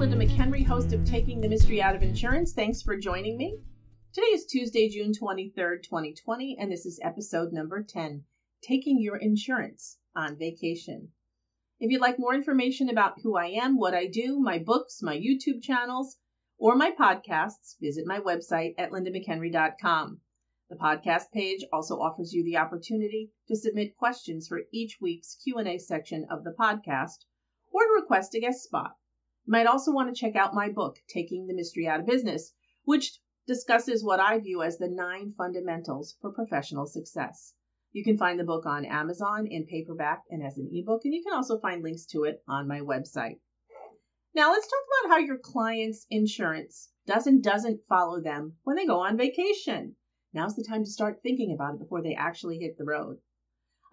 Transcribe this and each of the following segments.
Linda McHenry, host of Taking the Mystery Out of Insurance. Thanks for joining me. Today is Tuesday, June 23rd, 2020, and this is episode number 10 Taking Your Insurance on Vacation. If you'd like more information about who I am, what I do, my books, my YouTube channels, or my podcasts, visit my website at lindamchenry.com. The podcast page also offers you the opportunity to submit questions for each week's Q&A section of the podcast or to request a guest spot. Might also want to check out my book, Taking the Mystery Out of Business, which discusses what I view as the nine fundamentals for professional success. You can find the book on Amazon in paperback and as an ebook, and you can also find links to it on my website. Now, let's talk about how your client's insurance does and doesn't follow them when they go on vacation. Now's the time to start thinking about it before they actually hit the road.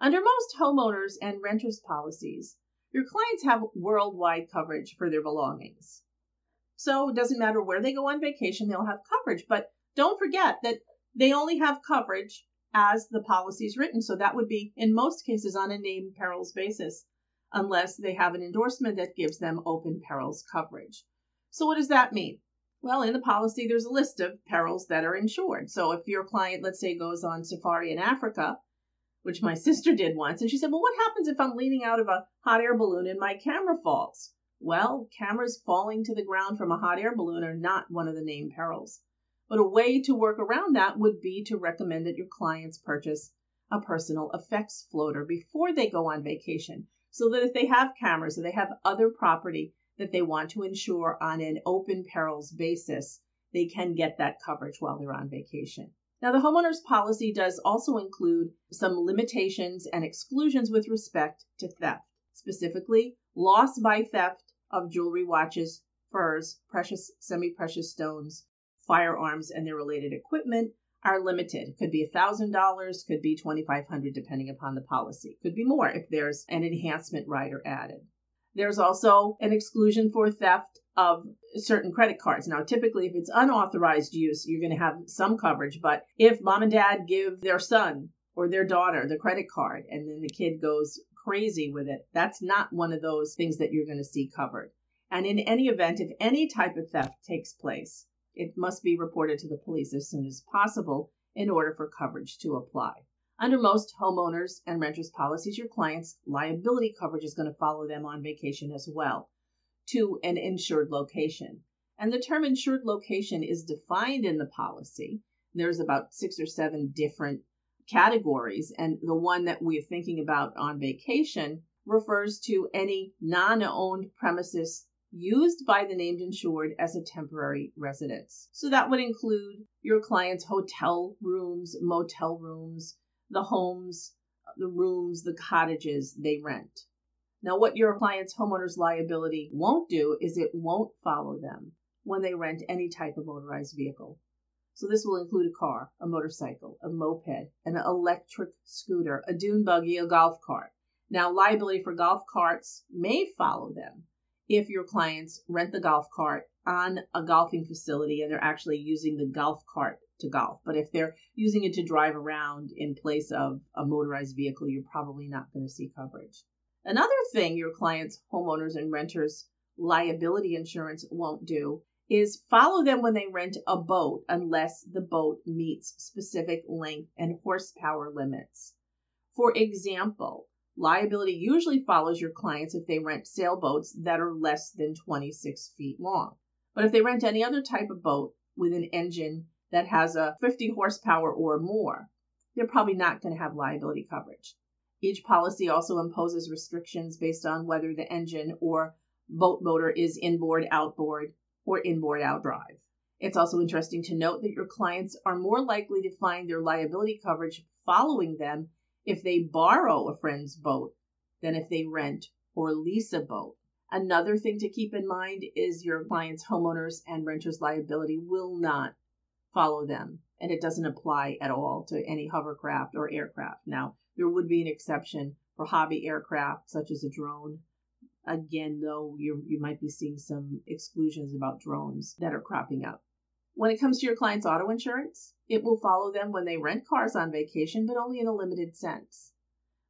Under most homeowners and renters policies, your clients have worldwide coverage for their belongings. So it doesn't matter where they go on vacation, they'll have coverage. But don't forget that they only have coverage as the policy is written. So that would be, in most cases, on a named perils basis, unless they have an endorsement that gives them open perils coverage. So what does that mean? Well, in the policy, there's a list of perils that are insured. So if your client, let's say, goes on safari in Africa, which my sister did once, and she said, Well, what happens if I'm leaning out of a hot air balloon and my camera falls? Well, cameras falling to the ground from a hot air balloon are not one of the named perils. But a way to work around that would be to recommend that your clients purchase a personal effects floater before they go on vacation so that if they have cameras or they have other property that they want to insure on an open perils basis, they can get that coverage while they're on vacation. Now, the homeowner's policy does also include some limitations and exclusions with respect to theft, specifically loss by theft of jewelry, watches, furs, precious, semi precious stones, firearms, and their related equipment are limited. Could be $1,000, could be 2,500 depending upon the policy. Could be more if there's an enhancement rider added. There's also an exclusion for theft of certain credit cards. Now, typically, if it's unauthorized use, you're going to have some coverage. But if mom and dad give their son or their daughter the credit card and then the kid goes crazy with it, that's not one of those things that you're going to see covered. And in any event, if any type of theft takes place, it must be reported to the police as soon as possible in order for coverage to apply. Under most homeowners and renters policies, your client's liability coverage is going to follow them on vacation as well to an insured location. And the term insured location is defined in the policy. There's about six or seven different categories, and the one that we're thinking about on vacation refers to any non owned premises used by the named insured as a temporary residence. So that would include your client's hotel rooms, motel rooms, the homes, the rooms, the cottages they rent. Now, what your client's homeowner's liability won't do is it won't follow them when they rent any type of motorized vehicle. So this will include a car, a motorcycle, a moped, an electric scooter, a dune buggy, a golf cart. Now, liability for golf carts may follow them, if your clients rent the golf cart on a golfing facility and they're actually using the golf cart to golf. But if they're using it to drive around in place of a motorized vehicle, you're probably not going to see coverage. Another thing your clients, homeowners, and renters liability insurance won't do is follow them when they rent a boat unless the boat meets specific length and horsepower limits. For example, Liability usually follows your clients if they rent sailboats that are less than 26 feet long. But if they rent any other type of boat with an engine that has a 50 horsepower or more, they're probably not going to have liability coverage. Each policy also imposes restrictions based on whether the engine or boat motor is inboard, outboard, or inboard outdrive. It's also interesting to note that your clients are more likely to find their liability coverage following them if they borrow a friend's boat than if they rent or lease a boat. Another thing to keep in mind is your client's homeowners and renters liability will not follow them, and it doesn't apply at all to any hovercraft or aircraft. Now, there would be an exception for hobby aircraft such as a drone. Again, though, you you might be seeing some exclusions about drones that are cropping up. When it comes to your client's auto insurance, it will follow them when they rent cars on vacation, but only in a limited sense.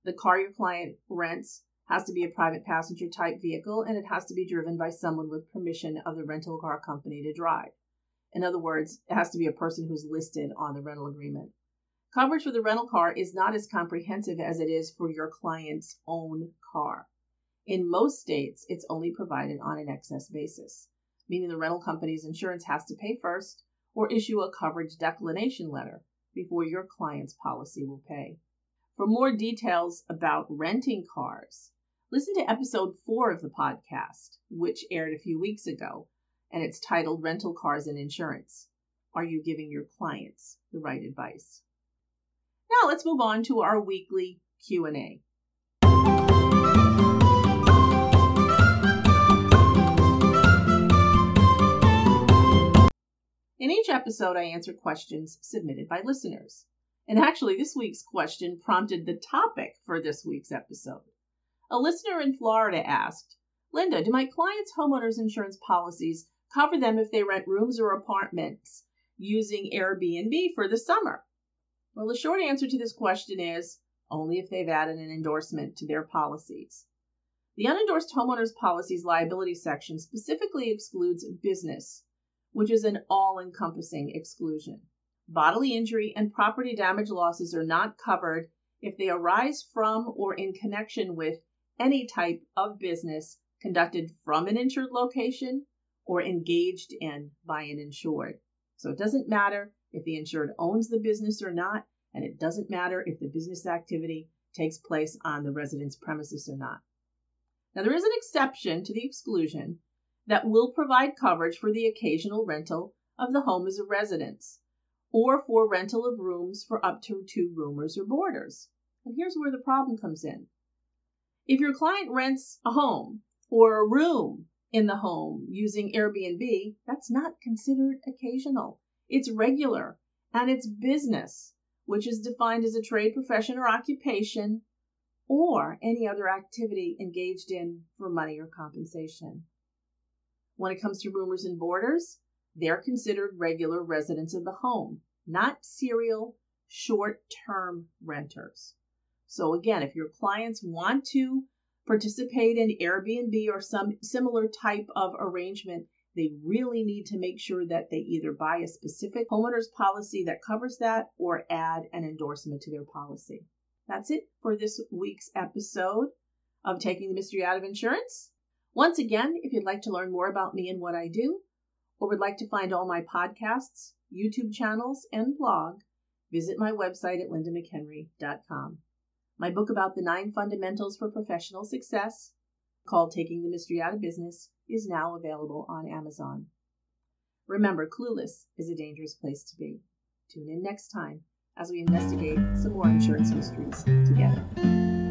The car your client rents has to be a private passenger type vehicle, and it has to be driven by someone with permission of the rental car company to drive. In other words, it has to be a person who's listed on the rental agreement. Coverage for the rental car is not as comprehensive as it is for your client's own car. In most states, it's only provided on an excess basis, meaning the rental company's insurance has to pay first or issue a coverage declination letter before your client's policy will pay. For more details about renting cars, Listen to episode four of the podcast, which aired a few weeks ago, and it's titled Rental Cars and Insurance. Are you giving your clients the right advice? Now let's move on to our weekly Q&A. In each episode, I answer questions submitted by listeners. And actually, this week's question prompted the topic for this week's episode. A listener in Florida asked, Linda, do my clients' homeowners insurance policies cover them if they rent rooms or apartments using Airbnb for the summer? Well, the short answer to this question is only if they've added an endorsement to their policies. The unendorsed homeowners policies liability section specifically excludes business, which is an all encompassing exclusion. Bodily injury and property damage losses are not covered if they arise from or in connection with any type of business conducted from an insured location or engaged in by an insured. So it doesn't matter if the insured owns the business or not, and it doesn't matter if the business activity takes place on the resident's premises or not. Now, there is an exception to the exclusion that will provide coverage for the occasional rental of the home as a residence or for rental of rooms for up to two roomers or boarders. And here's where the problem comes in. If your client rents a home or a room in the home using Airbnb, that's not considered occasional. It's regular and it's business, which is defined as a trade, profession, or occupation or any other activity engaged in for money or compensation. When it comes to roomers and boarders, they're considered regular residents of the home, not serial short term renters. So again, if your clients want to participate in Airbnb or some similar type of arrangement, they really need to make sure that they either buy a specific homeowner's policy that covers that or add an endorsement to their policy. That's it for this week's episode of Taking the Mystery Out of Insurance. Once again, if you'd like to learn more about me and what I do, or would like to find all my podcasts, YouTube channels, and blog, visit my website at lindamchenry.com. My book about the nine fundamentals for professional success, called Taking the Mystery Out of Business, is now available on Amazon. Remember, clueless is a dangerous place to be. Tune in next time as we investigate some more insurance mysteries together.